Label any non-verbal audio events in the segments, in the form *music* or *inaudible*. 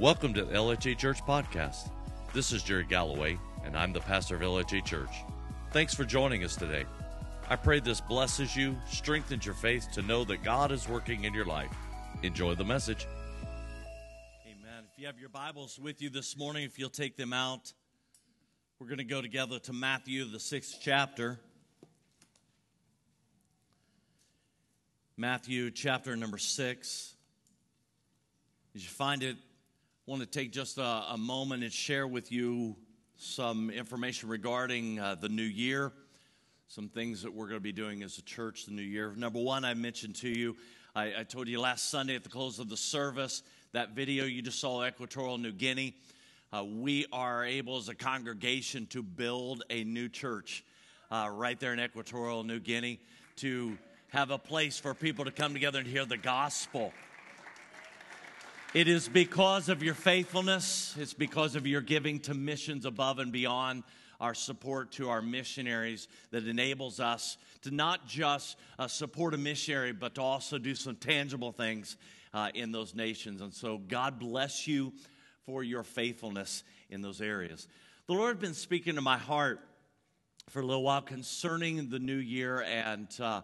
Welcome to the LHA Church Podcast. This is Jerry Galloway, and I'm the pastor of LHA Church. Thanks for joining us today. I pray this blesses you, strengthens your faith to know that God is working in your life. Enjoy the message. Amen. If you have your Bibles with you this morning, if you'll take them out, we're going to go together to Matthew, the sixth chapter. Matthew chapter number six. As you find it, want to take just a, a moment and share with you some information regarding uh, the new year, some things that we're going to be doing as a church the new year. Number one, I mentioned to you, I, I told you last Sunday at the close of the service, that video you just saw, Equatorial New Guinea. Uh, we are able as a congregation to build a new church uh, right there in Equatorial New Guinea to have a place for people to come together and hear the gospel. It is because of your faithfulness, it's because of your giving to missions above and beyond our support to our missionaries that enables us to not just uh, support a missionary, but to also do some tangible things uh, in those nations. And so, God bless you for your faithfulness in those areas. The Lord has been speaking to my heart for a little while concerning the new year and uh,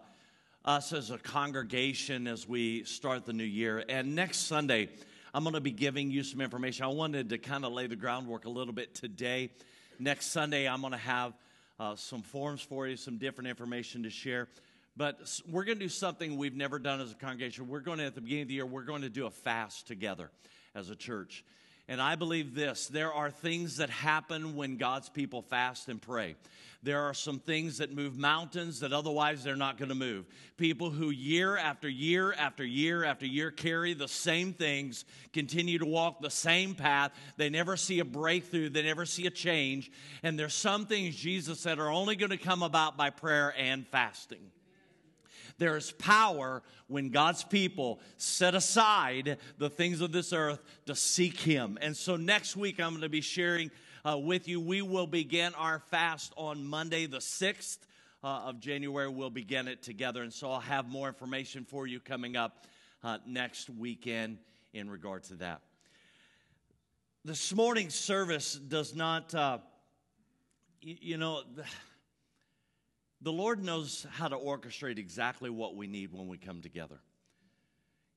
us as a congregation as we start the new year. And next Sunday, I'm going to be giving you some information. I wanted to kind of lay the groundwork a little bit today. Next Sunday, I'm going to have uh, some forms for you, some different information to share. But we're going to do something we've never done as a congregation. We're going to, at the beginning of the year, we're going to do a fast together as a church. And I believe this there are things that happen when God's people fast and pray. There are some things that move mountains that otherwise they're not going to move. People who year after year after year after year carry the same things, continue to walk the same path. They never see a breakthrough, they never see a change. And there's some things Jesus said are only going to come about by prayer and fasting. There is power when God's people set aside the things of this earth to seek Him. And so next week, I'm going to be sharing uh, with you. We will begin our fast on Monday, the 6th uh, of January. We'll begin it together. And so I'll have more information for you coming up uh, next weekend in regard to that. This morning's service does not, uh, you, you know, the, the Lord knows how to orchestrate exactly what we need when we come together.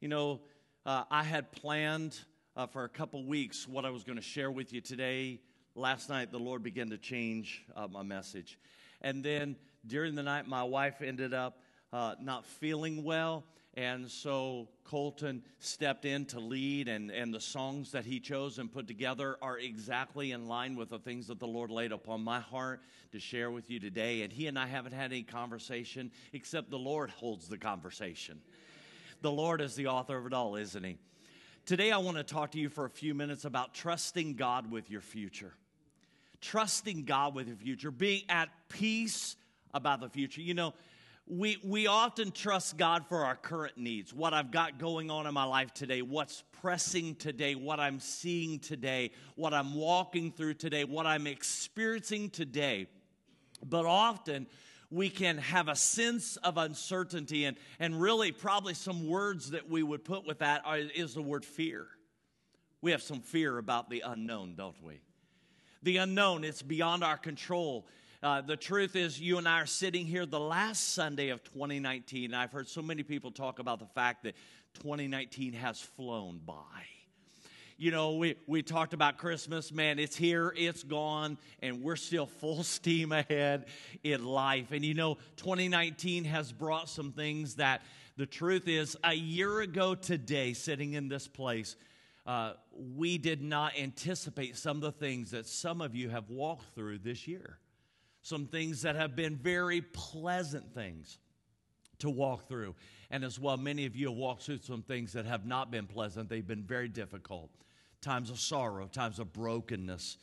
You know, uh, I had planned uh, for a couple weeks what I was going to share with you today last night the Lord began to change uh, my message. And then during the night, my wife ended up uh, not feeling well. And so Colton stepped in to lead, and, and the songs that he chose and put together are exactly in line with the things that the Lord laid upon my heart to share with you today. And he and I haven't had any conversation, except the Lord holds the conversation. The Lord is the author of it all, isn't he? Today, I want to talk to you for a few minutes about trusting God with your future trusting God with your future, being at peace about the future. You know, we, we often trust God for our current needs, what I've got going on in my life today, what's pressing today, what I'm seeing today, what I'm walking through today, what I'm experiencing today. But often we can have a sense of uncertainty, and, and really, probably some words that we would put with that are, is the word fear. We have some fear about the unknown, don't we? the unknown. It's beyond our control. Uh, the truth is, you and I are sitting here the last Sunday of 2019. I've heard so many people talk about the fact that 2019 has flown by. You know, we, we talked about Christmas, man, it's here, it's gone, and we're still full *laughs* steam ahead in life. And you know, 2019 has brought some things that the truth is, a year ago today, sitting in this place, uh, we did not anticipate some of the things that some of you have walked through this year. Some things that have been very pleasant things to walk through. And as well, many of you have walked through some things that have not been pleasant. They've been very difficult. Times of sorrow, times of brokenness.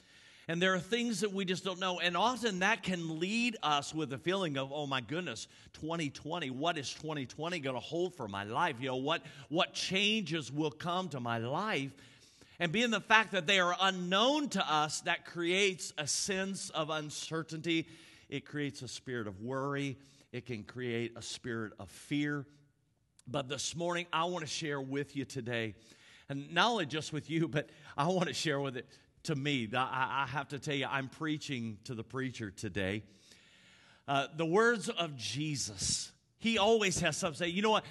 And there are things that we just don't know. And often that can lead us with a feeling of, oh my goodness, 2020, what is 2020 going to hold for my life? You know, what, what changes will come to my life? And being the fact that they are unknown to us, that creates a sense of uncertainty. It creates a spirit of worry. It can create a spirit of fear. But this morning, I want to share with you today And not only just with you, *laughs* but I want to share with it to me. I, have to tell you, I'm preaching to the preacher today. Uh, the words of Jesus. He always has something to say. You know what?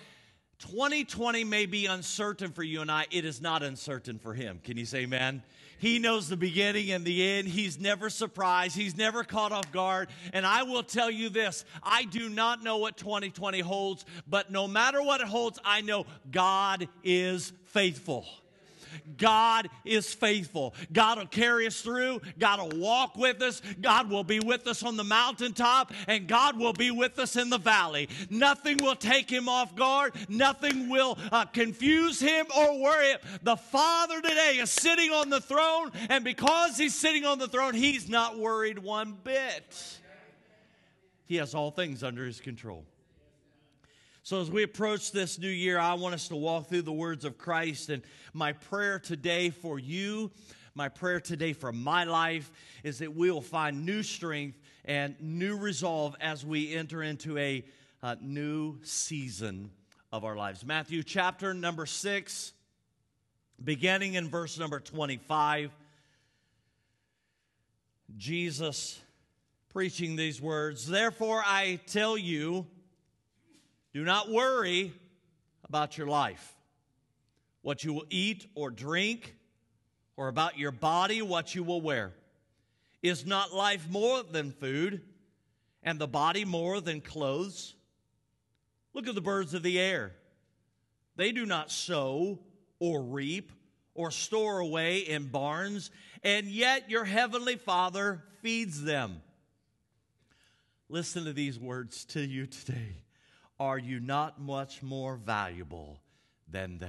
2020 may be uncertain for you and I. It is not uncertain for him. Can you say amen? He knows the beginning and the end. He's never surprised. He's never caught off guard. And I will tell you this I do not know what 2020 holds, but no matter what it holds, I know God is faithful. God is faithful. God will carry us through. God will walk with us. God will be with us on the mountaintop, and God will be with us in the valley. Nothing will take him off guard. Nothing will uh, confuse him or worry him. The Father today is sitting on the throne, and because he's sitting on the throne, he's not worried one bit. He has all things under his control. So, as we approach this new year, I want us to walk through the words of Christ. And my prayer today for you, my prayer today for my life, is that we will find new strength and new resolve as we enter into a uh, new season of our lives. Matthew chapter number six, beginning in verse number 25. Jesus preaching these words Therefore, I tell you, do not worry about your life, what you will eat or drink, or about your body, what you will wear. Is not life more than food, and the body more than clothes? Look at the birds of the air. They do not sow or reap or store away in barns, and yet your heavenly Father feeds them. Listen to these words to you today. Are you not much more valuable than they?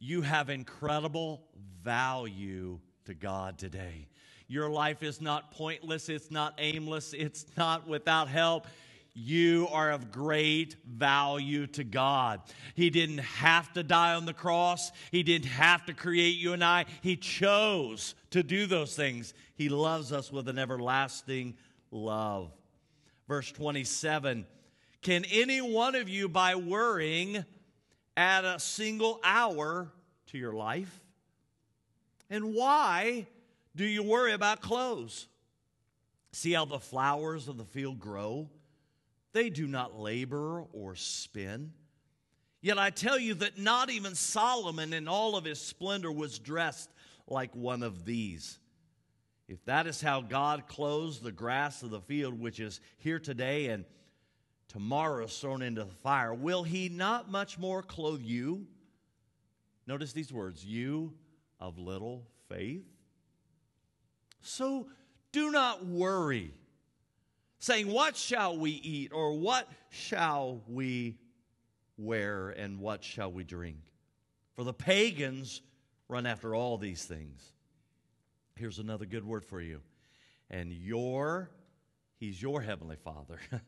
You have incredible value to God today. Your life is not pointless, it's not aimless, it's not without help. You are of great value to God. He didn't have to die on the cross. He didn't have to create you and I. He chose to do those things. He loves us with an everlasting love. Verse 27 can any one of you, by worrying, add a single hour to your life? And why do you worry about clothes? See how the flowers of the field grow? They do not labor or spin. Yet I tell you that not even Solomon in all of his splendor was dressed like one of these. If that is how God clothes the grass of the field, which is here today and tomorrow is thrown into the fire, will he not much more clothe you? Notice these words you of little faith. So do not worry, saying, What shall we eat, or what shall we wear, and what shall we drink? For the pagans run after all these things. Here's another good word for you. And your, he's your heavenly Father. *laughs*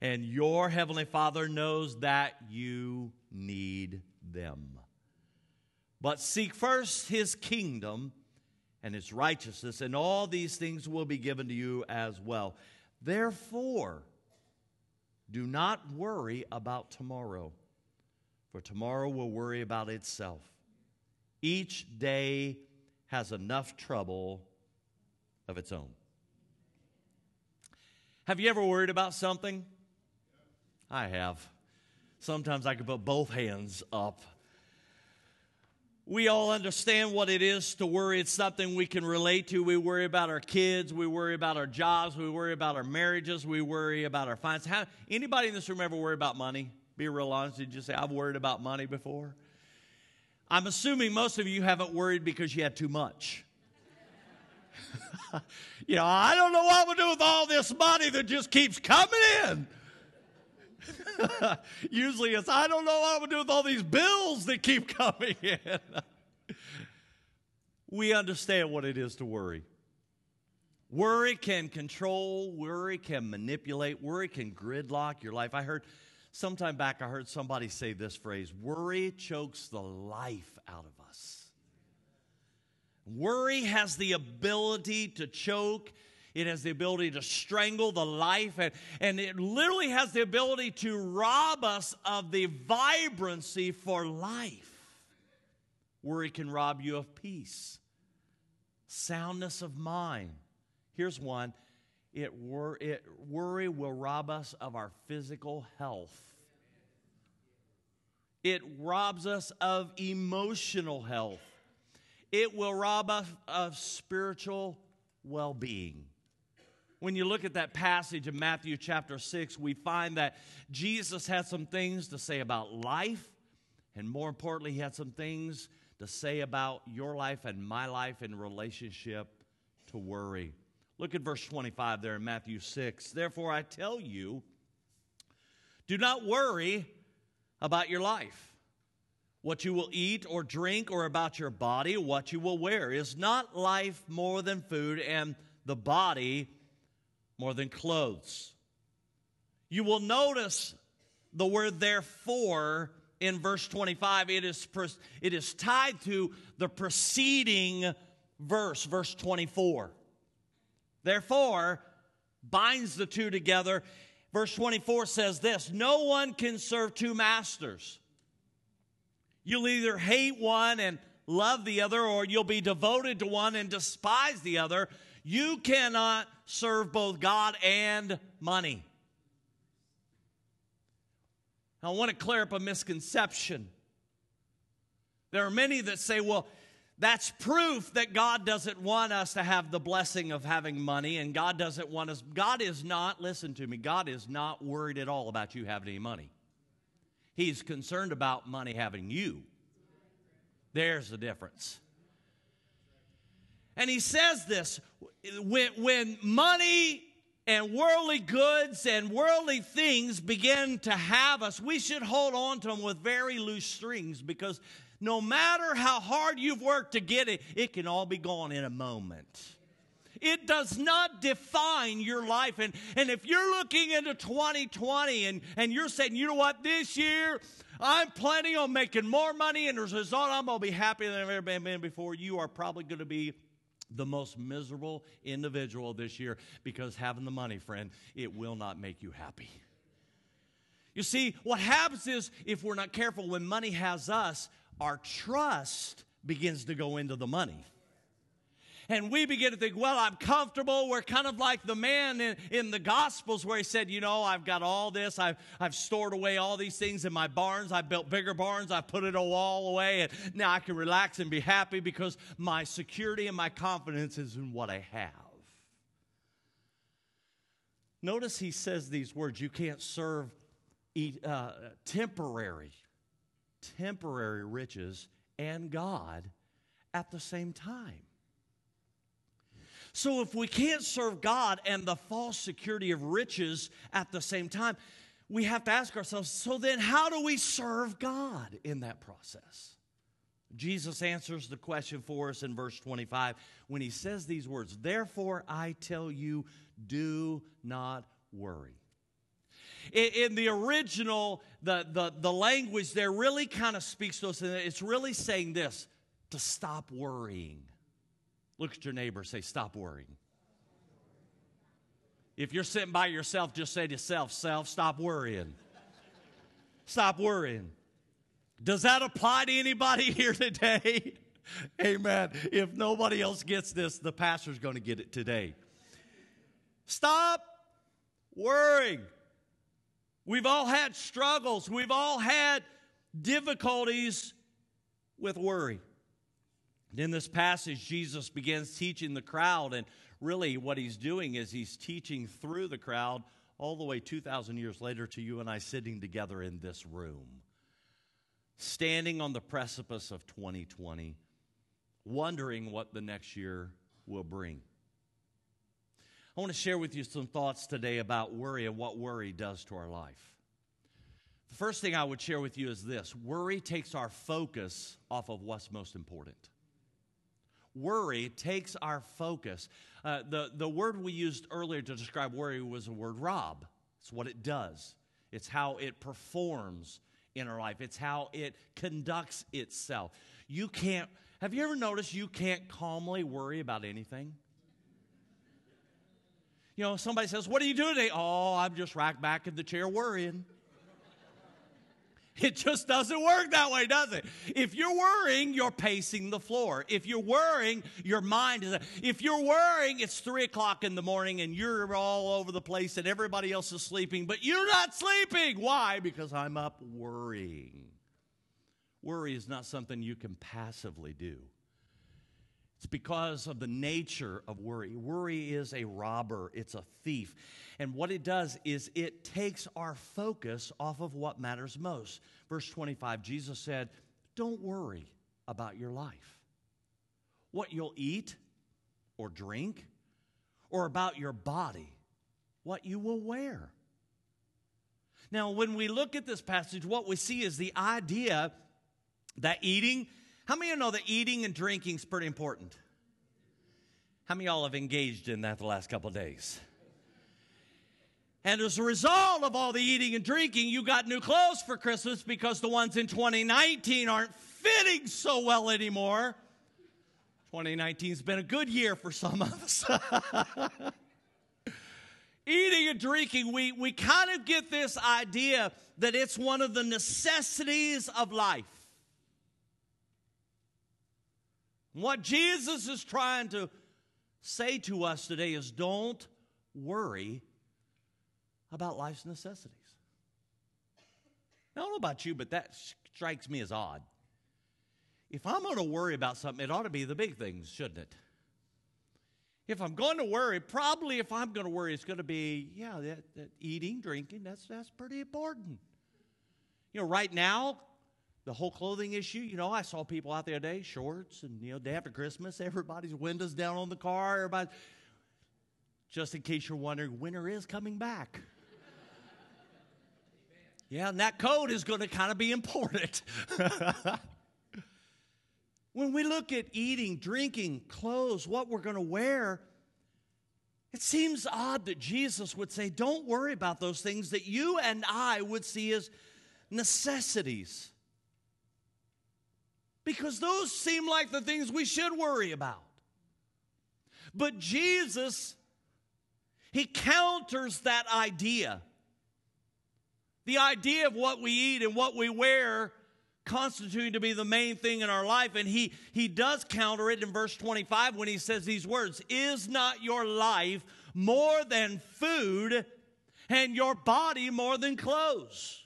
and your Heavenly Father knows that you need them. But seek first His kingdom and His righteousness, and all these things will be given to you as well. Therefore, do not worry about tomorrow, for tomorrow will worry about itself. Each day has enough trouble of its own. Have you ever worried about something? I have. Sometimes I can put both hands up. We all understand what it is to worry. It's something we can relate to. We worry about our kids. We worry about our jobs. We worry about our marriages. We worry about our finances. How, anybody in this room ever worry about money? Be real honest. Did you say, I've worried about money before? I'm assuming most of you haven't worried because you had too much. *laughs* you know, I don't know what we'll do with all this money that just keeps coming in. *laughs* Usually it's, I don't know what I'm going to do with all these bills that keep *laughs* coming in. *laughs* we understand what it is to worry. Worry can control, worry can manipulate, worry can gridlock your life. I heard sometime back, I heard somebody say this phrase worry chokes the life out of us. Worry has the ability to choke it has the ability to strangle the life, and, and it literally has the ability to rob us of the vibrancy for life. Worry can rob you of peace, soundness of mind. Here's one it, wor- it worry will rob us of our physical health. It robs us of emotional health. It will rob us of spiritual well being. When you look at that passage in Matthew chapter 6, we find that Jesus had some things to say about life, and more importantly, he had some things to say about your life and my life in relationship to worry. Look at verse 25 there in Matthew 6. Therefore, I tell you, do not worry about your life, what you will eat or drink, or about your body, what you will wear. Is not life more than food, and the body more than clothes? You will notice the word therefore in verse 25. It is, it is tied to the preceding verse, verse 24. Therefore, binds the two together. Verse 24 says this No one can serve two masters. You'll either hate one and love the other, or you'll be devoted to one and despise the other. You cannot serve both God and money. I want to clear up a misconception. There are many that say, well, that's proof that God doesn't want us to have the blessing of having money, and God doesn't want us. God is not, listen to me, God is not worried at all about you having any money. He's concerned about money having you. There's the difference. And he says this when, when money and worldly goods and worldly things begin to have us, we should hold on to them with very loose strings because no matter how hard you've worked to get it, it can all be gone in a moment. It does not define your life. And, and if you're looking into 2020 and, and you're saying, you know what, this year I'm planning on making more money, and as a result, I'm going to be happier than I've ever been before, you are probably going to be the most miserable individual this year because having the money, friend, it will not make you happy. You see, what happens is if we're not careful, when money has us, our trust begins to go into the money. And we begin to think, well, I'm comfortable. We're kind of like the man in, in the Gospels where he said, you know, I've got all this. I've, I've stored away all these things in my barns. I've built bigger barns. I've put it all away. And now I can relax and be happy because my security and my confidence is in what I have. Notice he says these words you can't serve uh, temporary temporary riches and God at the same time. So, if we can't serve God and the false security of riches at the same time, we have to ask ourselves so then, how do we serve God in that process? Jesus answers the question for us in verse 25 when he says these words Therefore, I tell you, do not worry. In, the original, the, the, the language there really kind of speaks to us, and it's really saying this to stop worrying. Look at your neighbor, say, Stop worrying. If you're sitting by yourself, just say to yourself, Self, stop worrying. stop worrying. Does that apply to anybody *laughs* here today? Amen. If nobody else gets this, the pastor's going to get it today. Stop worrying. We've all had struggles, we've all had difficulties with worry. In this passage, Jesus begins teaching the crowd, and really what he's doing is he's teaching through the crowd all the way 2,000 years later to you and I sitting together in this room, standing on the precipice of 2020, wondering what the next year will bring. I want to share with you some thoughts today about worry and what worry does to our life. The first thing I would share with you is this worry takes our focus off of what's most important. Worry takes our focus. Uh, the, the word we used earlier to describe worry was the word rob. It's what it does, it's how it performs in our life, it's how it conducts itself. You can't, have you ever noticed you can't calmly worry about anything? You know, somebody says, What are you doing today? Oh, I'm just racked back in the chair worrying. *laughs* It just doesn't work that way, does it? If you're worrying, you're pacing the floor. If you're worrying, your mind is. If you're worrying, it's three o'clock in the morning and you're all over the place and everybody else is sleeping, but you're not sleeping. Why? Because I'm up worrying. Worry is not something you can passively do. It's because of the nature of worry. Worry is a robber, it's a thief. And what it does is it takes our focus off of what matters most. Verse 25, Jesus said, Don't worry about your life, what you'll eat or drink, or about your body, what you will wear. Now, when we look at this passage, what we see is the idea that eating how many of you know that eating and drinking is pretty important? How many of y'all have engaged in that the last couple days? And as a result of all the eating and drinking, you got new clothes for Christmas because the ones in 2019 aren't fitting so well anymore. 2019's been a good year for some of us. *laughs* Eating and drinking, we, we kind of get this idea that it's one of the necessities of life. What Jesus is trying to say to us today is don't worry about life's necessities. I don't know about you, but that strikes me as odd. If I'm going to worry about something, it ought to be the big things, shouldn't it? If I'm going to worry, probably if I'm going to worry, it's going to be, yeah, that, that eating, drinking, that's, that's pretty important. You know, right now, the whole clothing issue, you know, I saw people out there today, shorts, and, you know, day after Christmas, everybody's windows down on the car, everybody. Just in case you're wondering, winter is coming back. *laughs* yeah, and that coat is going to kind of be important. *laughs* when we look at eating, drinking, clothes, what we're going to wear, it seems odd that Jesus would say, Don't worry about those things that you and I would see as necessities because those seem like the things we should worry about. But Jesus, he counters that idea. The idea of what we eat and what we wear constituting to be the main thing in our life. And he, he does counter it in verse 25 when he says these words Is not your life more than food and your body more than clothes?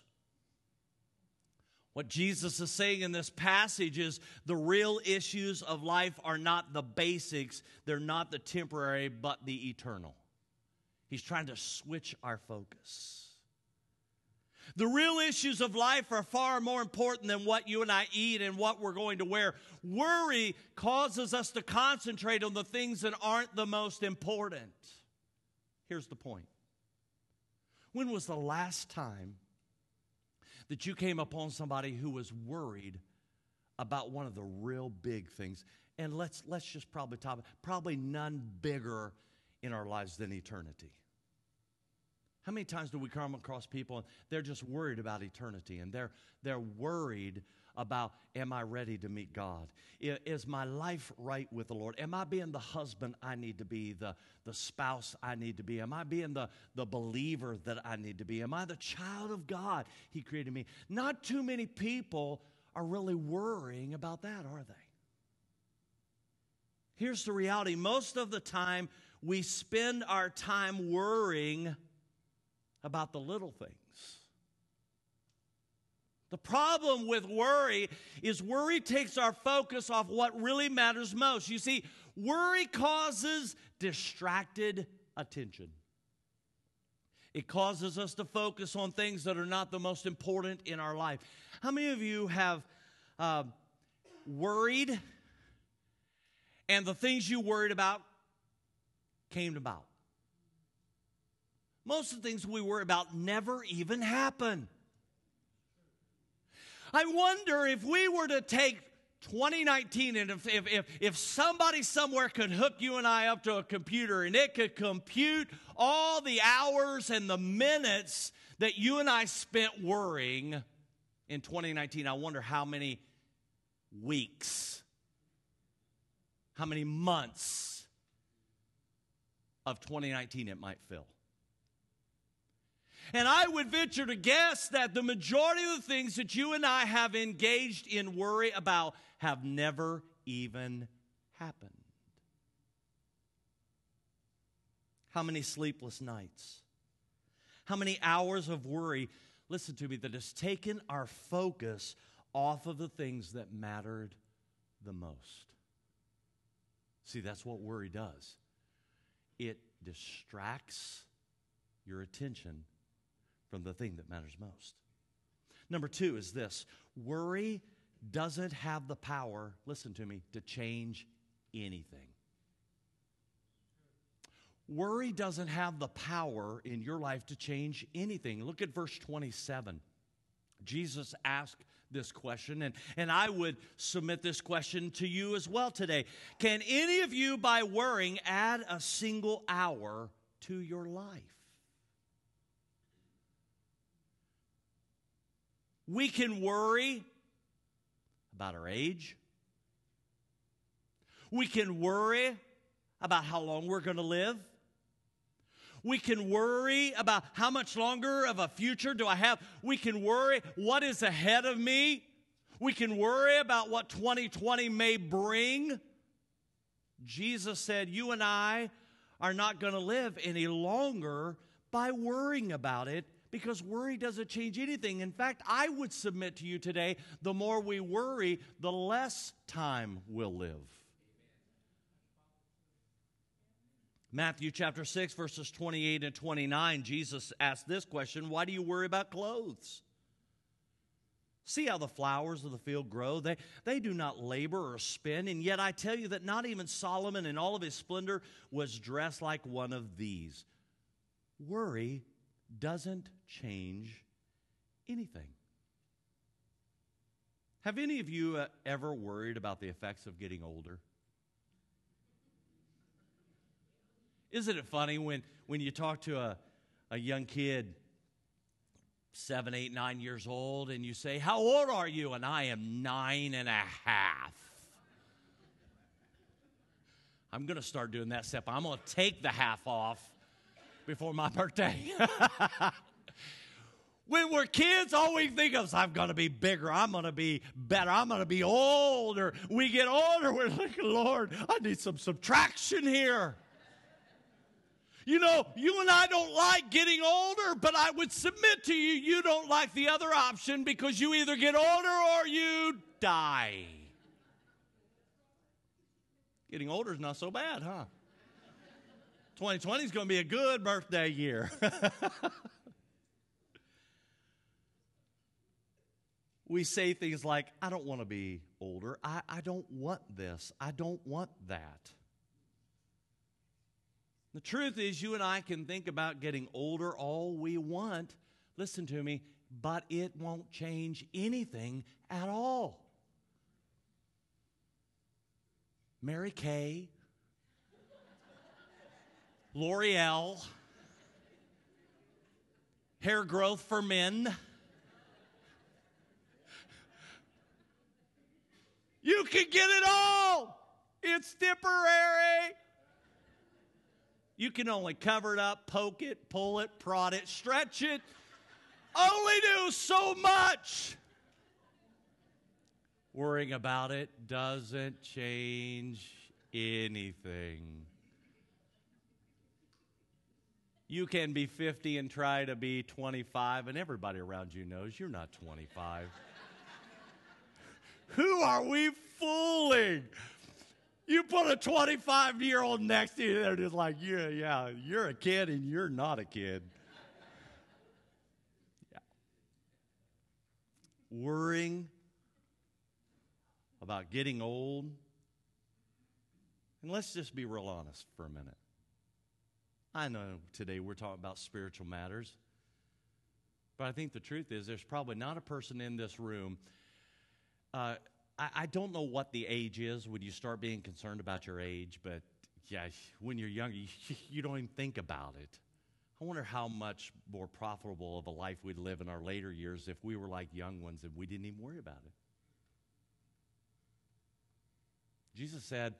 What Jesus is saying in this passage is the real issues of life are not the basics, they're not the temporary, but the eternal. He's trying to switch our focus. The real issues of life are far more important than what you and I eat and what we're going to wear. Worry causes us to concentrate on the things that aren't the most important. Here's the point When was the last time that you came upon somebody who was worried about one of the real big things. And let's, let's just probably it, probably none bigger in our lives than eternity. How many times do we come across people and they're just worried about eternity and they're, they're worried about am I ready to meet God? Is my life right with the Lord? Am I being the husband I need to be, the, the spouse I need to be? Am I being the, the believer that I need to be? Am I the child of God He created me? Not too many people are really worrying about that, are they? Here's the reality most of the time, we spend our time worrying about the little things. The problem with worry is worry takes our focus off what really matters most. You see, worry causes distracted attention. It causes us to focus on things that are not the most important in our life. How many of you have uh, worried and the things you worried about came about? Most of the things we worry about never even happen. I wonder if we were to take 2019 and if, if, if, if, somebody somewhere could hook you and I up to a computer and it could compute all the hours and the minutes that you and I spent worrying in 2019, I wonder how many weeks, how many months of 2019 it might fill. And I would venture to guess that the majority of the things that you and I have engaged in worry about have never even happened. How many sleepless nights? How many hours of worry, listen to me, that has taken our focus off of the things that mattered the most? See, that's what worry does it distracts your attention from the thing that matters most. Number two is this worry doesn't have the power, listen to me, to change anything. Worry doesn't have the power in your life to change anything. Look at verse 27. Jesus asked this question, and, and I would submit this question to you as well today. Can any of you, by worrying, add a single hour to your life? We can worry about our age. We can worry about how long we're going to live. We can worry about how much longer of a future do I have. We can worry what is ahead of me. We can worry about what 2020 may bring. Jesus said, You and I are not going to live any longer by worrying about it because worry doesn't change anything. In fact, I would submit to you today the more we worry, the less time we'll live. Matthew chapter 6, verses 28 and 29, Jesus asked this question Why do you worry about clothes? See how the flowers of the field grow? They, they do not labor or spin, and yet I tell you that not even Solomon in all of his splendor was dressed like one of these. Worry doesn't change anything. Have any of you uh, ever worried about the effects of getting older? Isn't it funny when, when you talk to a, a young kid, seven, eight, nine years old, and you say, How old are you? And I am nine and a half. I'm going to start doing that step. I'm going to take the half off before my birthday. *laughs* when we're kids, all we think of is, I'm going to be bigger. I'm going to be better. I'm going to be older. We get older. We're like, Lord, I need some subtraction here. You know, you and I don't like getting older, but I would submit to you, you don't like the other option because you either get older or you die. Getting older is not so bad, huh? 2020 is going to be a good birthday year. *laughs* we say things like, I don't want to be older. I, I don't want this. I don't want that. The truth is, you and I can think about getting older all we want. Listen to me, but it won't change anything at all. Mary Kay, L'Oreal, hair growth for men. You can get it all. It's temporary. You can only cover it up, poke it, pull it, prod it, stretch it. Only do so much. Worrying about it doesn't change anything. You can be 50 and try to be 25, and everybody around you knows you're not 25. Who are we fooling? You put a 25 year old next to you, they're just like, yeah, yeah, you're a kid and you're not a kid. Yeah. Worrying about getting old. And let's just be real honest for a minute. I know today we're talking about spiritual matters, but I think the truth is there's probably not a person in this room. Uh, I, I don't know what the age is when you start being concerned about your age, but yeah, when you're young, you, *laughs* you don't even think about it. I wonder how much more profitable of a life we'd live in our later years if we were like young ones and we didn't even worry about it. Jesus said,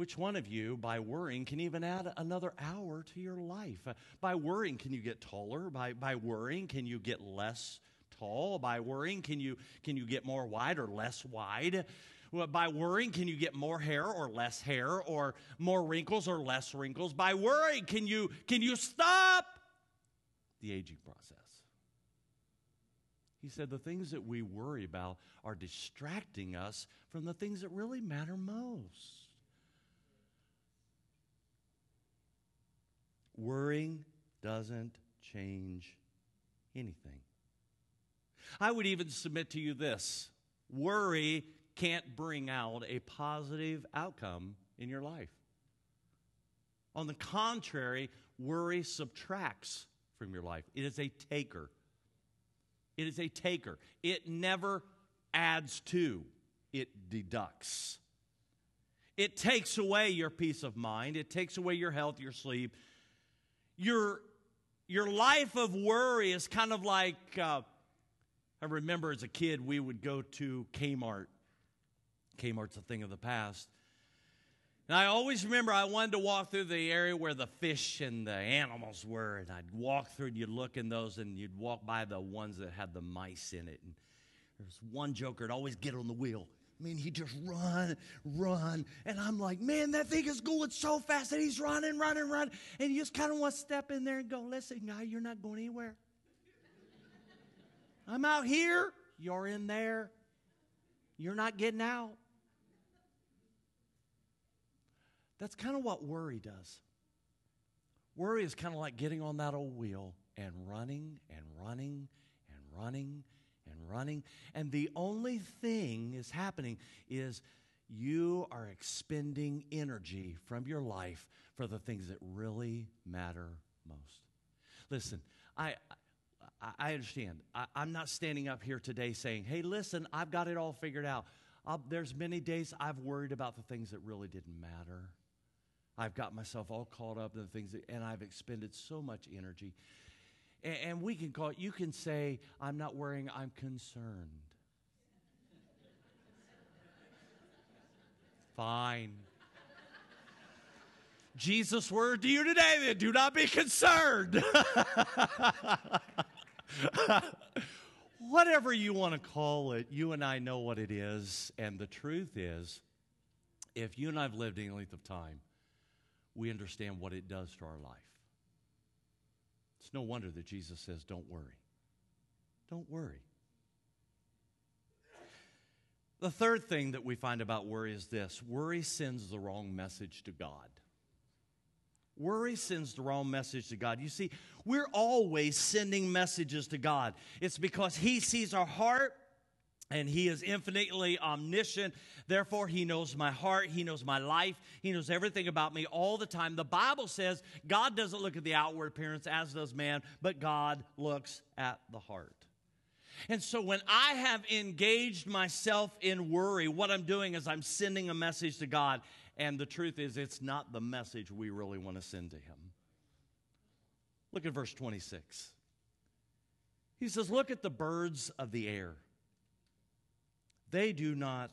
Which one of you, by worrying, can even add another hour to your life? By worrying, can you get taller? By, by worrying, can you get less tall? By worrying, can you, can you get more wide or less wide? By worrying, can you get more hair or less hair, or more wrinkles or less wrinkles? By worrying, can you, can you stop the aging process? He said the things that we worry about are distracting us from the things that really matter most. Worrying doesn't change anything. I would even submit to you this worry can't bring out a positive outcome in your life. On the contrary, worry subtracts from your life, it is a taker. It is a taker. It never adds to, it deducts. It takes away your peace of mind, it takes away your health, your sleep, your, your life of worry is kind of like uh, I remember as a kid, we would go to Kmart. Kmart's a thing of the past. And I always remember I wanted to walk through the area where the fish and the animals were, and I'd walk through and you'd look in those, and you'd walk by the ones that had the mice in it. And there's one joker would always get on the wheel. I mean, he just run, run. And I'm like, man, that thing is going so fast that he's running, running, running. And you just kind of want to step in there and go, listen, guy, you're not going anywhere. I'm out here, you're in there. You're not getting out. That's kind of what worry does. Worry is kind of like getting on that old wheel and running and running and running and running. And the only thing is happening is you are expending energy from your life for the things that really matter most. Listen, I, I understand. I, am not standing up here today saying, hey, listen, I've got it all figured out. I'll, there's many days I've worried about the things that really didn't matter. I've got myself all caught up in the things that, and I've expended so much energy. And, and we can call it, you can say, I'm not worrying, I'm concerned. Fine. Jesus' word to you today then do not be concerned. Whatever you want to call it, you and I know what it is. And the truth is, if you and I have lived any length of time, we understand what it does to our life. It's no wonder that Jesus says, Don't worry. Don't worry. The third thing that we find about worry is this worry sends the wrong message to God. Worry sends the wrong message to God. You see, we're always sending messages to God. It's because He sees our heart and He is infinitely omniscient. Therefore, He knows my heart. He knows my life. He knows everything about me all the time. The Bible says God doesn't look at the outward appearance, as does man, but God looks at the heart. And so when I have engaged myself in worry, what I'm doing is I'm sending a message to God. And the truth is, it's not the message we really want to send to Him. Look at verse 26. He says, Look at the birds of the air. They do not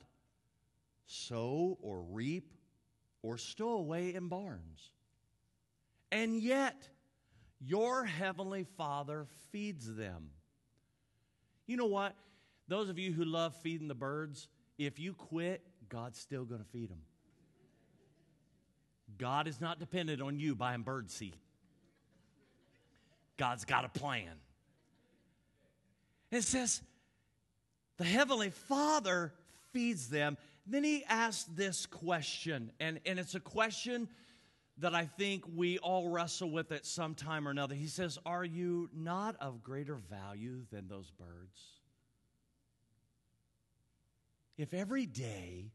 sow or reap or stow away in barns. And yet, your heavenly Father feeds them. You know what? Those of you who love feeding the birds, if you quit, God's still going to feed them. God is not dependent on you buying bird seed. God's got a plan. It says, the Heavenly Father feeds them. Then he asks this question, and, and it's a question that I think we all wrestle with at some time or another. He says, Are you not of greater value than those birds? If every day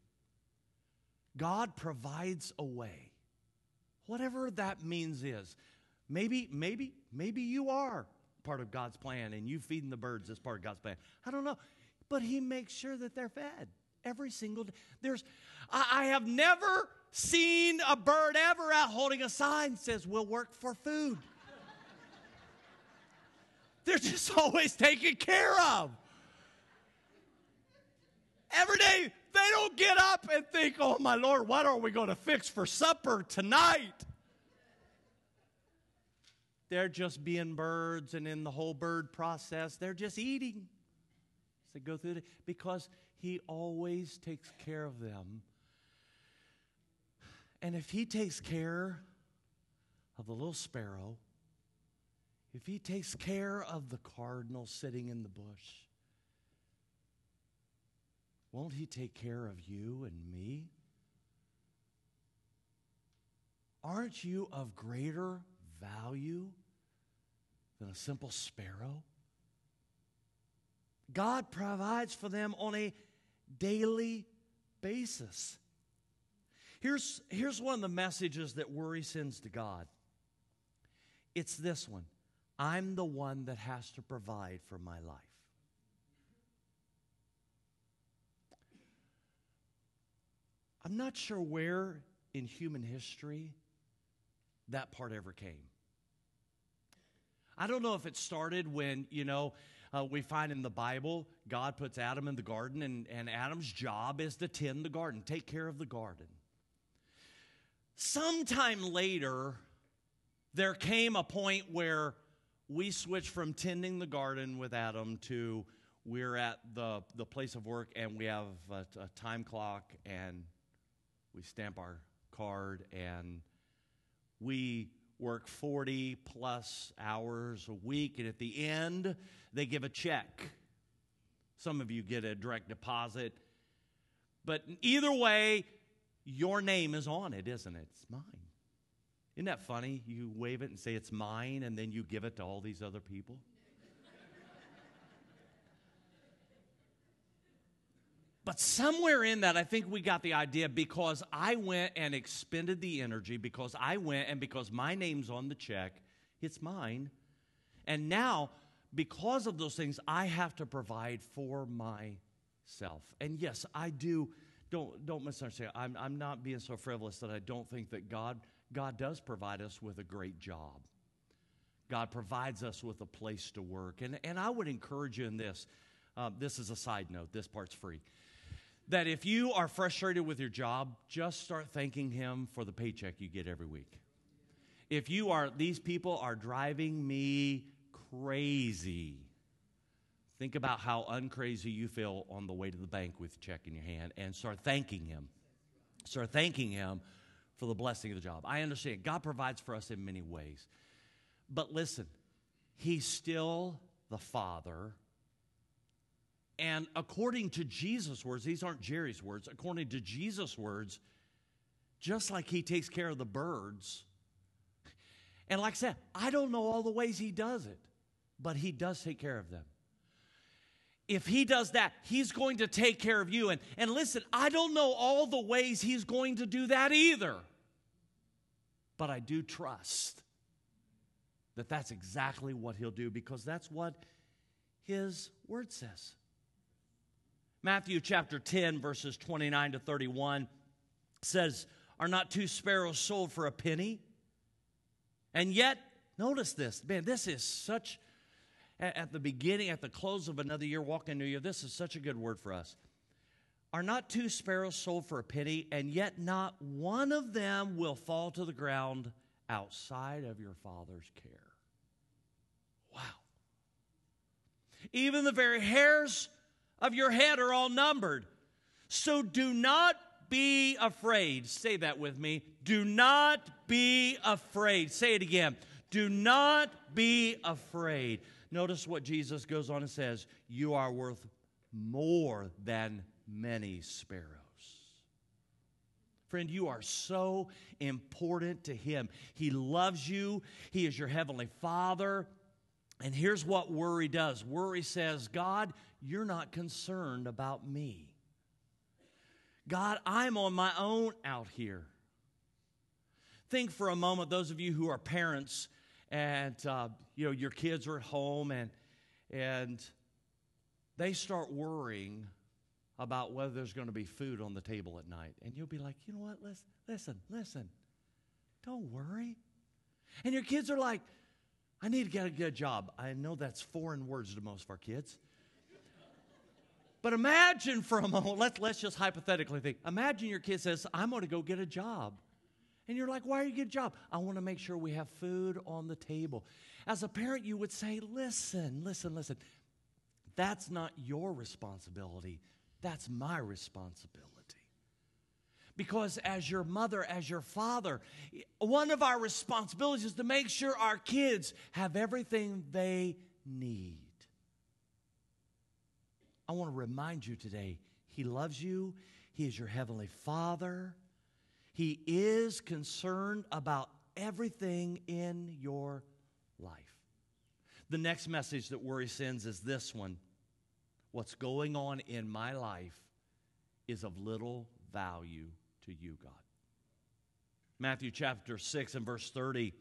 God provides a way, whatever that means is, maybe, maybe, maybe you are part of God's plan and you feeding the birds is part of God's plan. I don't know. But He makes sure that they're fed every single day. There's, I, I have never seen a bird ever out holding a sign says, We'll work for food. *laughs* They're just always taken care of. Every day, they don't get up and think, oh my Lord, what are we going to fix for supper tonight? They're just being birds, and in the whole bird process, they're just eating. So go through it because He always takes care of them. And if He takes care of the little sparrow, if He takes care of the cardinal sitting in the bush, won't He take care of you and me? Aren't you of greater value than a simple sparrow? God provides for them on a daily basis. Here's, here's one of the messages that worry sends to God it's this one I'm the one that has to provide for my life. I'm not sure where in human history that part ever came. I don't know if it started when, you know, uh, we find in the Bible, God puts Adam in the garden, and, and Adam's job is to tend the garden, take care of the garden. Sometime later, there came a point where we switched from tending the garden with Adam to we're at the, the place of work and we have a, a time clock and we stamp our card and we work 40 plus hours a week, and at the end, they give a check. Some of you get a direct deposit. But either way, your name is on it, isn't it? It's mine. Isn't that funny? You wave it and say it's mine, and then you give it to all these other people. But somewhere in that, I think we got the idea because I went and expended the energy, because I went and because my name's on the check, it's mine. And now, because of those things, I have to provide for myself. And yes, I do. Don't, don't misunderstand. I'm, I'm not being so frivolous that I don't think that God, God does provide us with a great job. God provides us with a place to work. And, and I would encourage you in this. Uh, this is a side note, this part's free that if you are frustrated with your job, just start thanking Him for the paycheck you get every week. If you are, these people are driving me crazy. Think about how uncrazy you feel on the way to the bank with check in your hand and start thanking Him. Start thanking Him for the blessing of the job. I understand God provides for us in many ways. But listen, He's still the Father and according to Jesus' words, these aren't Jerry's words, according to Jesus' words, just like he takes care of the birds. And like I said, I don't know all the ways he does it, but he does take care of them. If he does that, he's going to take care of you. And, and listen, I don't know all the ways he's going to do that either, but I do trust that that's exactly what he'll do because that's what his word says. Matthew chapter 10, verses 29 to 31 says, Are not two sparrows sold for a penny? And yet, notice this. Man, this is such, at the beginning, at the close of another year, walking new year, this is such a good word for us. Are not two sparrows sold for a penny, and yet not one of them will fall to the ground outside of your Father's care? Wow. Even the very hairs of your head are all numbered. So do not be afraid. Say that with me. Do not be afraid. Say it again. Do not be afraid. Notice what Jesus goes on and says You are worth more than many sparrows. Friend, you are so important to Him. He loves you, He is your Heavenly Father. And here's what worry does worry says, God, you're not concerned about me. God, I'm on my own out here. Think for a moment, those of you who are parents and uh, you know your kids are at home and and they start worrying about whether there's going to be food on the table at night, and you'll be like, you know what? Listen, listen, listen. Don't worry. And your kids are like, I need to get a good job. I know that's foreign words to most of our kids. But imagine for a moment, let's, let's just hypothetically think. Imagine your kid says, I'm going to go get a job. And you're like, why are you getting a job? I want to make sure we have food on the table. As a parent, you would say, listen, listen, listen. That's not your responsibility. That's my responsibility. Because as your mother, as your father, one of our responsibilities is to make sure our kids have everything they need. I want to remind you today He loves you, He is your Heavenly Father. He is concerned about everything in your life. The next message that worry sends is this one What's going on in my life is of little value to you, God. Matthew chapter 6 and verse 30,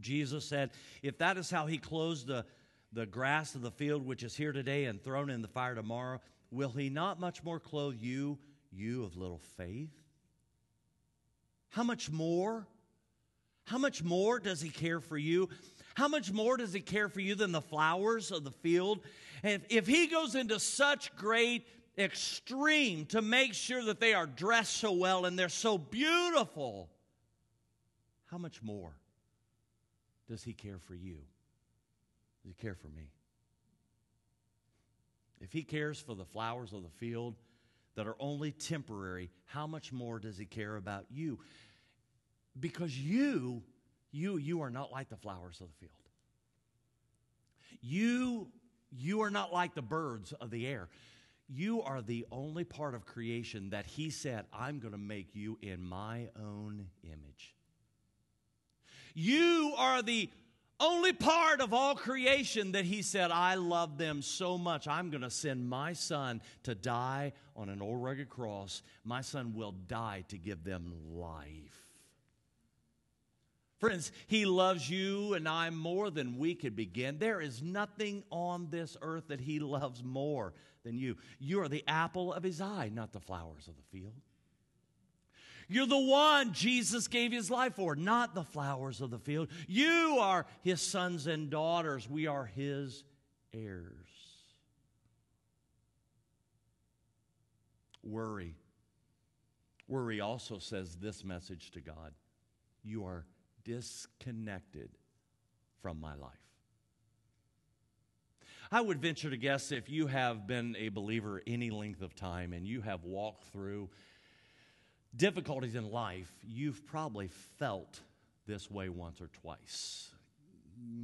Jesus said, If that is how he clothes the, the grass of the field which is here today and thrown in the fire tomorrow, will he not much more clothe you, you of little faith? How much more? How much more does he care for you? How much more does he care for you than the flowers of the field? And if, if he goes into such great extreme to make sure that they are dressed so well and they're so beautiful, how much more does he care for you? Does he care for me? If he cares for the flowers of the field that are only temporary, how much more does he care about you? Because you, you, you are not like the flowers of the field. You, you are not like the birds of the air. You are the only part of creation that he said, I'm going to make you in my own image. You are the only part of all creation that he said, I love them so much, I'm going to send my son to die on an old rugged cross. My son will die to give them life. Friends, He loves you and I more than we could begin. There is nothing on this earth that He loves more than you. You are the apple of His eye, not the flowers of the field. You're the one Jesus gave His life for, not the flowers of the field. You are His sons and daughters. We are His heirs. Worry. Worry also says this message to God You are disconnected from my life. I would venture to guess if you have been a believer any length of time and you have walked through difficulties in life, you've probably felt this way once or twice.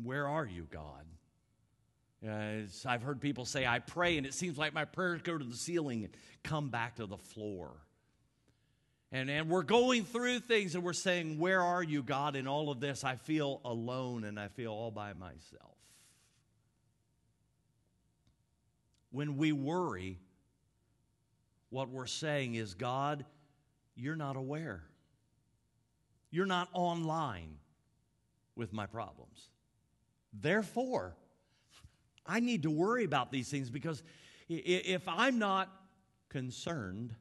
Where are you, God? I've heard people say, I pray, and it seems like my prayers go to the ceiling and come back to the floor. And, and we're going through things and we're saying, Where are you, God, in all of this? I feel alone and I feel all by myself. When we worry, what we're saying is, God, you're not aware. You're not online with my problems. Therefore, I need to worry about these things because if I'm not concerned,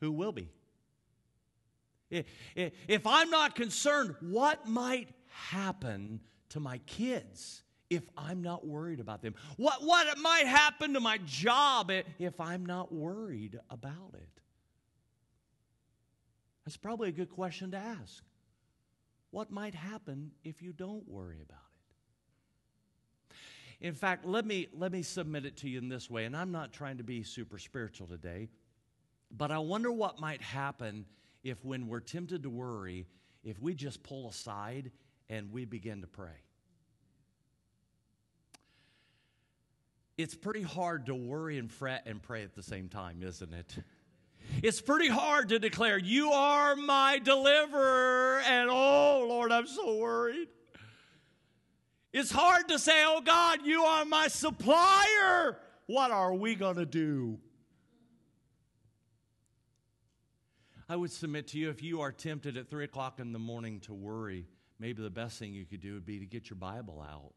who will be? If I'm not concerned, what might happen to my kids if I'm not worried about them? What, what might happen to my job if I'm not worried about it? That's probably a good question to ask. What might happen if you don't worry about it? In fact, let me, let me submit it to you in this way, and I'm not trying to be super spiritual today, but I wonder what might happen if, when we're tempted to worry, if we just pull aside and we begin to pray. It's pretty hard to worry and fret and pray at the same time, isn't it? It's pretty hard to declare, You are my deliverer, and oh, Lord, I'm so worried. It's hard to say, Oh, God, you are my supplier. What are we going to do? I would submit to you if you are tempted at 3 o'clock in the morning to worry, maybe the best thing you could do would be to get your Bible out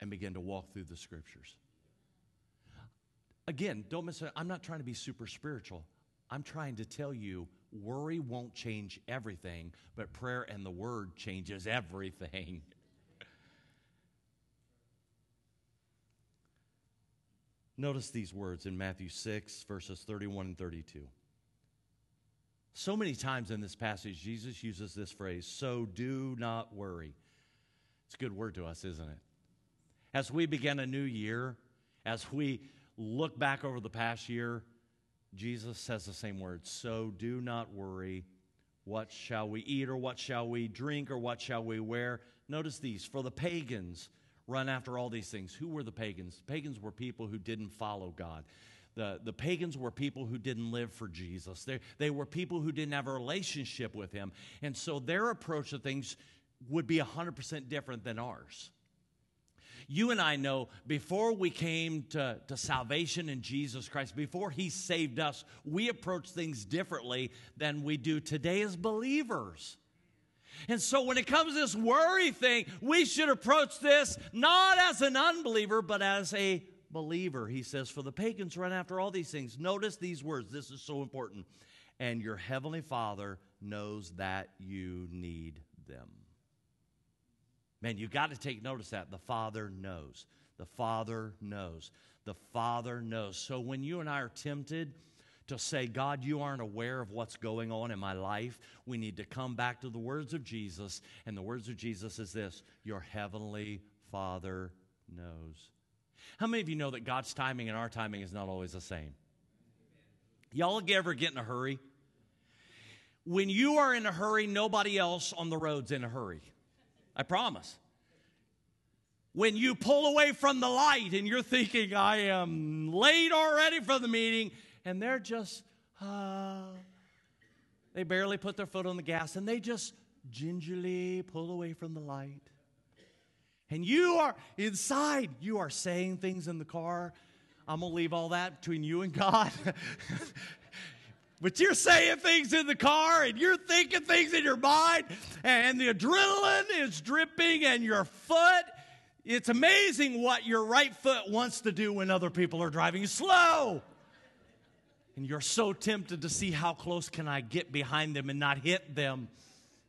and begin to walk through the scriptures. Again, don't miss it. I'm not trying to be super spiritual. I'm trying to tell you worry won't change everything, but prayer and the word changes everything. *laughs* Notice these words in Matthew 6, verses 31 and 32. So many times in this passage, Jesus uses this phrase, so do not worry. It's a good word to us, isn't it? As we begin a new year, as we look back over the past year, Jesus says the same words. So do not worry. What shall we eat, or what shall we drink, or what shall we wear? Notice these. For the pagans, run after all these things. Who were the pagans? Pagans were people who didn't follow God. The, the pagans were people who didn't live for Jesus. They, they were people who didn't have a relationship with Him. And so their approach to things would be 100% different than ours. You and I know before we came to, to salvation in Jesus Christ, before He saved us, we approach things differently than we do today as believers. And so when it comes to this worry thing, we should approach this not as an unbeliever, but as a believer. He says, For the pagans run after all these things. Notice these words. This is so important. And your heavenly Father knows that you need them. Man, you got to take notice that. The Father knows. The Father knows. The Father knows. So when you and I are tempted, to say, God, you aren't aware of what's going on in my life. We need to come back to the words of Jesus. And the words of Jesus is this Your heavenly Father knows. How many of you know that God's timing and our timing is not always the same? Y'all ever get in a hurry? When you are in a hurry, nobody else on the road's in a hurry. I promise. When you pull away from the light and you're thinking, I am late already for the meeting, and they're just, uh, they barely put their foot on the gas and they just gingerly pull away from the light. And you are inside, you are saying things in the car. I'm going to leave all that between you and God. *laughs* but you're saying things in the car and you're thinking things in your mind, and the adrenaline is dripping, and your foot. It's amazing what your right foot wants to do when other people are driving slow and you're so tempted to see how close can I get behind them and not hit them.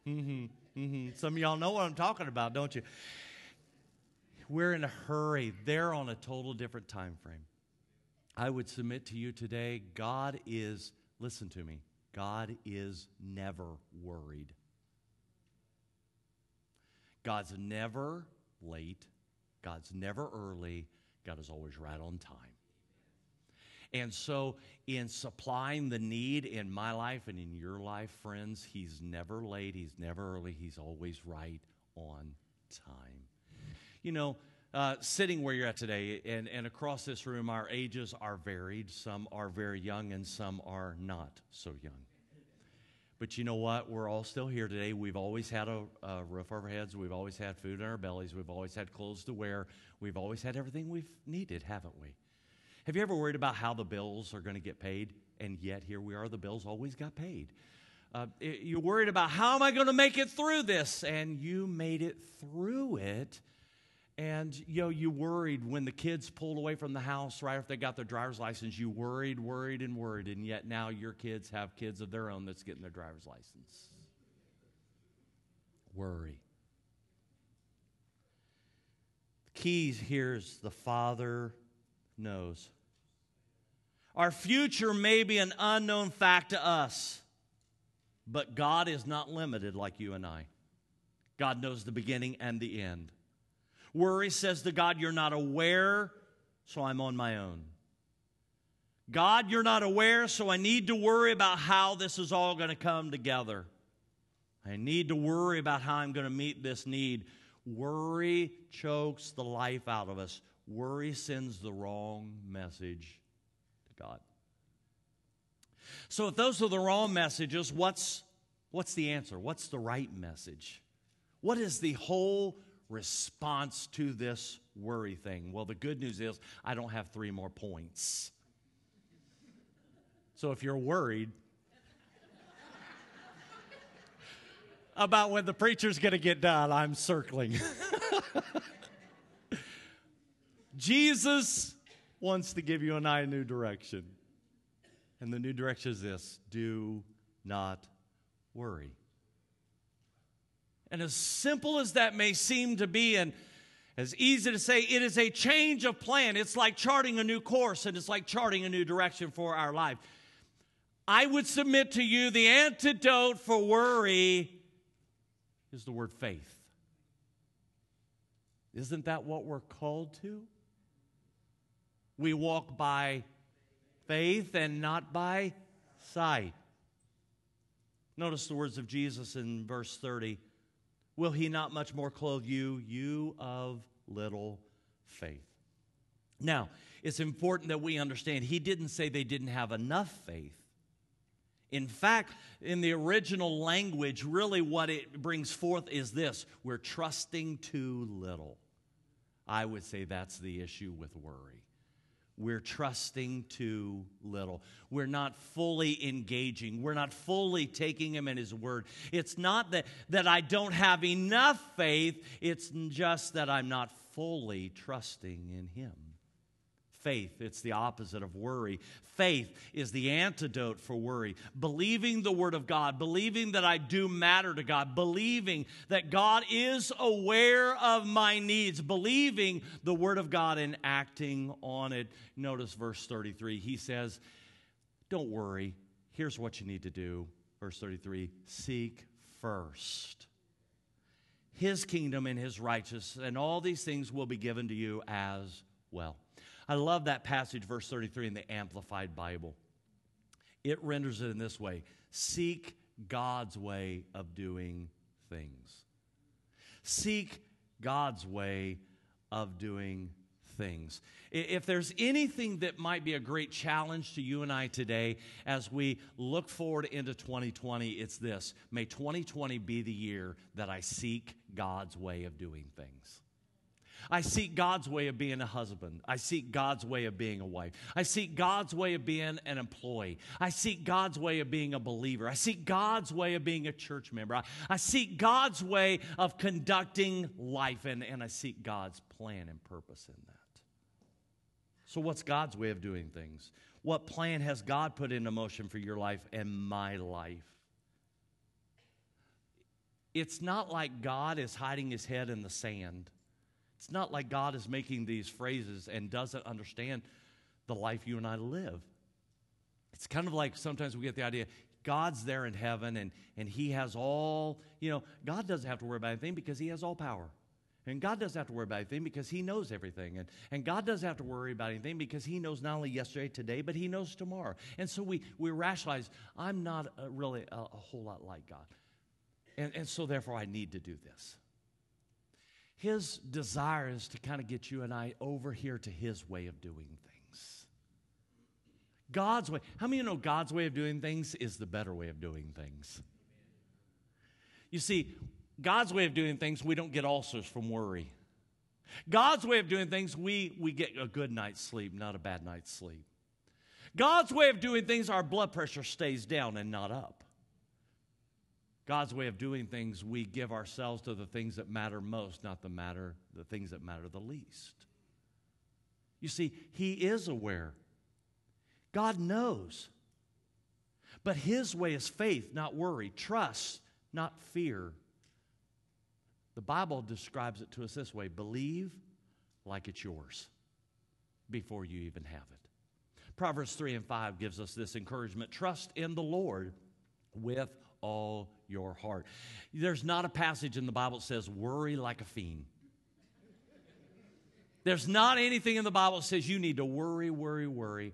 Mm-hmm, mm-hmm. Some of y'all know what I'm talking about, don't you? We're in a hurry. They're on a total different time frame. I would submit to you today, God is, listen to me, God is never worried. God's never late. God's never early. God is always right on time. And so, in supplying the need in my life and in your life, friends, He's never late, He's never early, He's always right on time. You know, uh, sitting where you're at today, and, and across this room, our ages are varied. Some are very young, and some are not so young. But you know what? We're all still here today. We've always had a, a, roof over our heads. We've always had food in our bellies. We've always had clothes to wear. We've always had everything we've needed, haven't we? Have you ever worried about how the bills are going to get paid? And yet, here we are, the bills always got paid. Uh, you're worried about how am I going to make it through this? And you made it through it. And you know, you worried when the kids pulled away from the house right after they got their driver's license. You worried, worried, and worried. And yet now your kids have kids of their own that's getting their driver's license. Worry. The key here is the Father knows. Our future may be an unknown fact to us, but God is not limited like you and I. God knows the beginning and the end. Worry says to God, You're not aware, so I'm on my own. God, you're not aware, so I need to worry about how this is all going to come together. I need to worry about how I'm going to meet this need. Worry chokes the life out of us. Worry sends the wrong message to God. So if those are the wrong messages, what's, what's the answer? What's the right message? What is the whole response to this worry thing? Well, the good news is I don't have three more points. So if you're worried about when the preacher's going to get done, I'm circling. *laughs* Jesus wants to give you and I a new direction. And the new direction is this do not worry. And as simple as that may seem to be, and, as easy to say it is a change of plan. It's like charting a new course and it's like charting a new direction for our life. I would submit to you the antidote for worry is the word faith. Isn't that what we're called to? We walk by faith and not by sight. Notice the words of Jesus in verse 30 Will he not much more clothe you, you of little faith? Now, it's important that we understand he didn't say they didn't have enough faith. In fact, in the original language, really what it brings forth is this we're trusting too little. I would say that's the issue with worry. We're trusting too little. We're not fully engaging. We're not fully taking him in his word. It's not that, that I don't have enough faith, it's just that I'm not fully trusting in him. Faith, it's the opposite of worry. Faith is the antidote for worry. Believing the Word of God, believing that I do matter to God, believing that God is aware of my needs, believing the Word of God and acting on it. Notice verse 33. He says, Don't worry. Here's what you need to do. Verse 33 Seek first His kingdom and His righteousness, and all these things will be given to you as well. I love that passage, verse 33 in the Amplified Bible. It renders it in this way Seek God's way of doing things. Seek God's way of doing things. If there's anything that might be a great challenge to you and I today as we look forward into 2020, it's this. May 2020 be the year that I seek God's way of doing things. I seek God's way of being a husband. I seek God's way of being a wife. I seek God's way of being an employee. I seek God's way of being a believer. I seek God's way of being a church member. I, I seek God's way of conducting life, and, and I seek God's plan and purpose in that. So, what's God's way of doing things? What plan has God put into motion for your life and my life? It's not like God is hiding his head in the sand it's not like God is making these phrases and doesn't understand the life you and I live. It's kind of like sometimes we get the idea God's there in heaven and, and He has all, you know, God doesn't have to worry about anything because He has all power. And God doesn't have to worry about anything because He knows everything. And, and God doesn't have to worry about anything because He knows not only yesterday, today, but He knows tomorrow. And so we, we rationalize, I'm not a, really a, a whole lot like God. And, and so therefore I need to do this. His desire is to kind of get you and I over here to His way of doing things. God's way. How many you know God's way of doing things is the better way of doing things? You see, God's way of doing things, we don't get ulcers from worry. God's way of doing things, we, we get a good night's sleep, not a bad night's sleep. God's way of doing things, our blood pressure stays down and not up. God's way of doing things, we give ourselves to the things that matter most, not the matter the things that matter the least. You see, he is aware. God knows. But his way is faith, not worry, trust, not fear. The Bible describes it to us this way believe like it's yours before you even have it. Proverbs 3 and 5 gives us this encouragement trust in the Lord with all your heart. There's not a passage in the Bible that says, worry like a fiend. There's not anything in the Bible that says you need to worry, worry, worry.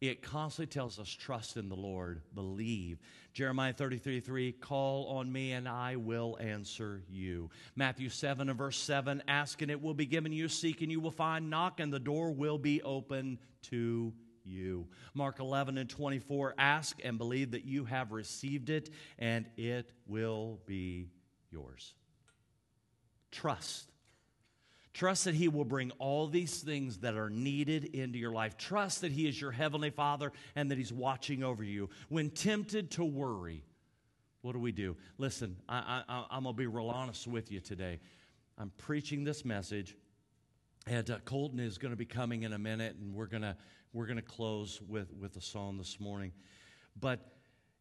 It constantly tells us trust in the Lord, believe. Jeremiah 33 3, call on me and I will answer you. Matthew 7 and verse 7, ask and it will be given you, seek and you will find, knock and the door will be open to you. Mark 11 and 24 ask and believe that you have received it and it will be yours. Trust. Trust that He will bring all these things that are needed into your life. Trust that He is your Heavenly Father and that He's watching over you. When tempted to worry, what do we do? Listen, I, am going to be real honest with you today. I'm preaching this message, and uh, Colton is going to be coming in a minute, and we're going to we're going to close with, with a song this morning. But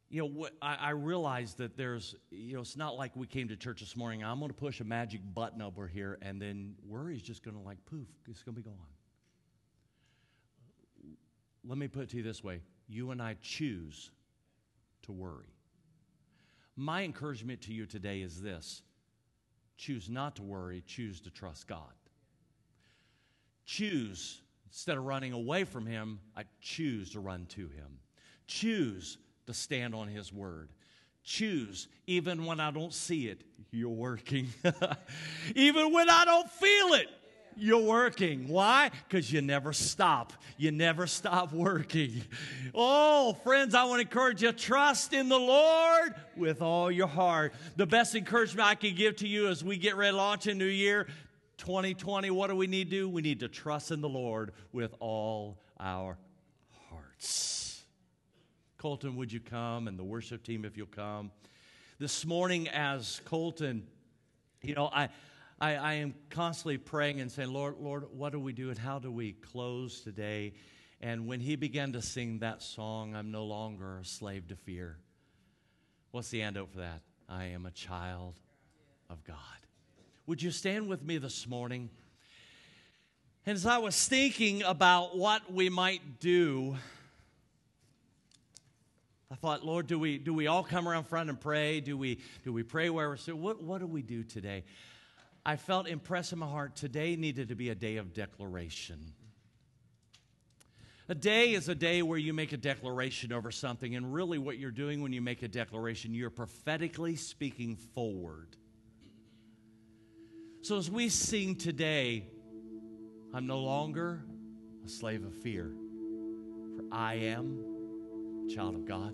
you know, I, I realize that there's, you know, it's not like we came to church this morning. I'm going to push a magic button over here, and then worry is just going to like poof, it's going to be gone. Let me put it to you this way you and I choose to worry. My encouragement to you today is this choose not to worry, choose to trust God. Choose, instead of running away from Him, I choose to run to Him. Choose to stand on His word. Choose, even when I don't see it, you're working. *laughs* even when I don't feel it, you're working. Why? Because you never stop. You never stop working. Oh, friends, I want to encourage you trust in the Lord with all your heart. The best encouragement I can give to you as we get ready to launch a new year 2020, what do we need to do? We need to trust in the Lord with all our hearts. Colton, would you come? And the worship team, if you'll come. This morning, as Colton, you know, I. I, I, am constantly praying and saying, Lord, Lord, what do we do and how do we close today? And when he began to sing that song, I'm no longer a slave to fear. What's the antidote for that? I am a child of God. Would you stand with me this morning? And as I was thinking about what we might do, I thought, Lord, do we, do we all come around front and pray? Do we, do we pray where we're sitting? What, what do we do today? I felt impressed in my heart today needed to be a day of declaration. A day is a day where you make a declaration over something, and really what you're doing when you make a declaration, you're prophetically speaking forward. So as we sing today, I'm no longer a slave of fear, for I am a child of God.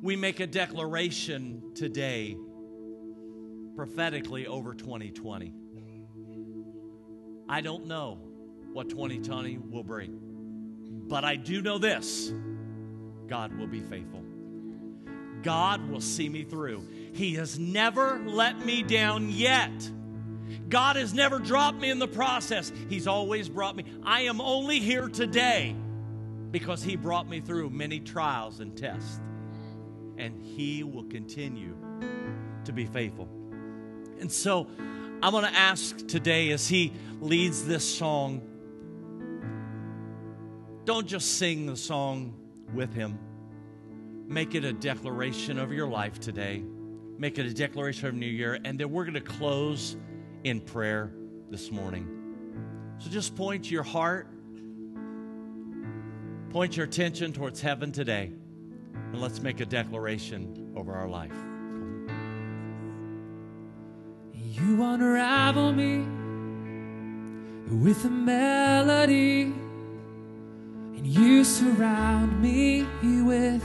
We make a declaration today prophetically over 2020. I don't know what 2020 will bring, but I do know this God will be faithful. God will see me through. He has never let me down yet. God has never dropped me in the process. He's always brought me. I am only here today because He brought me through many trials and tests. And He will continue to be faithful. And so I'm going to ask today as He leads this song, don't just sing the song with Him, make it a declaration of your life today. Make it a declaration of New Year, and then we're going to close in prayer this morning. So just point your heart, point your attention towards heaven today, and let's make a declaration over our life. You unravel me with a melody, and you surround me with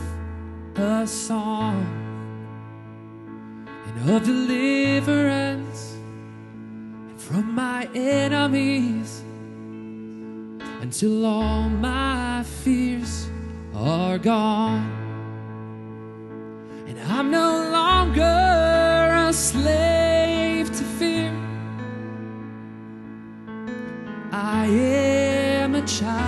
a song and of deliverance from my enemies until all my fears are gone. And I'm no longer a slave to fear. I am a child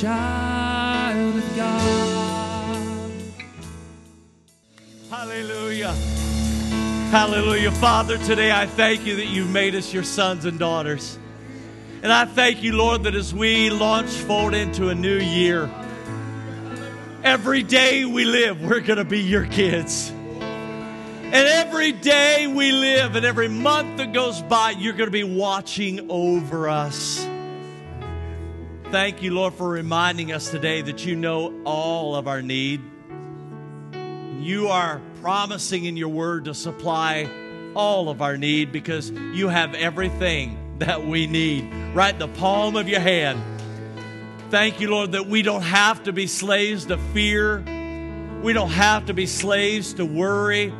child of God. Hallelujah. Hallelujah. Father, today I thank you that you've made us your sons and daughters. And I thank you, Lord, that as we launch forward into a new year, every day we live, we're going to be your kids. And every day we live and every month that goes by, you're going to be watching over us. Thank you, Lord, for reminding us today that you know all of our need. You are promising in your word to supply all of our need because you have everything that we need right the palm of your hand. Thank you, Lord, that we don't have to be slaves to fear. We don't have to be slaves to worry.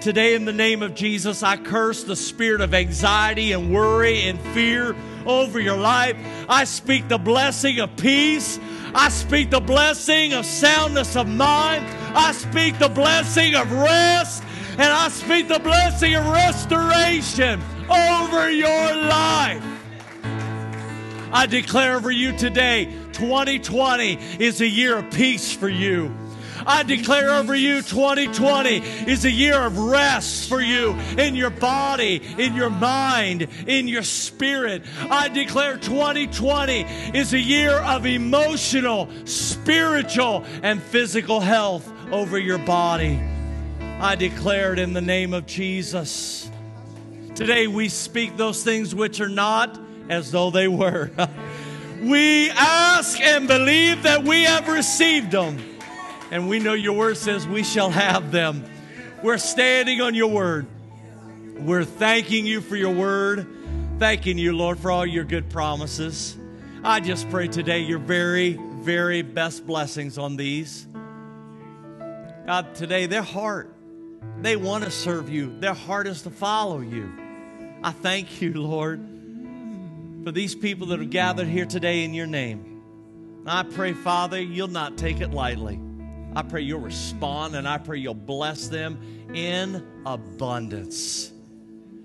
Today, in the name of Jesus, I curse the spirit of anxiety and worry and fear over your life. I speak the blessing of peace. I speak the blessing of soundness of mind. I speak the blessing of rest. And I speak the blessing of restoration over your life. I declare over you today 2020 is a year of peace for you. I declare over you 2020 is a year of rest for you in your body, in your mind, in your spirit. I declare 2020 is a year of emotional, spiritual, and physical health over your body. I declare it in the name of Jesus. Today we speak those things which are not as though they were. *laughs* we ask and believe that we have received them and we know your word says we shall have them. We're standing on your word. We're thanking you for your word. Thanking you, Lord, for all your good promises. I just pray today your very, very best blessings on these. God, today their heart, they want to serve you. Their heart is to follow you. I thank you, Lord, for these people that are gathered here today in your name. I pray, Father, you'll not take it lightly. I pray you'll respond and I pray you'll bless them in abundance.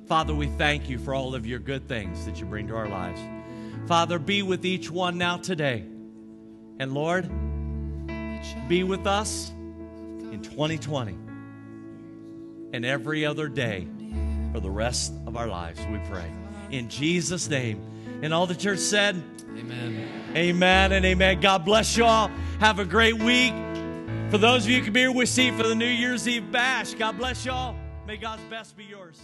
Father, we thank you for all of your good things that you bring to our lives. Father, be with each one now today. And Lord, be with us in 2020 and every other day for the rest of our lives, we pray. In Jesus' name. And all the church said, Amen. Amen and amen. God bless you all. Have a great week. For those of you who can be here, we see for the New Year's Eve bash. God bless y'all. May God's best be yours.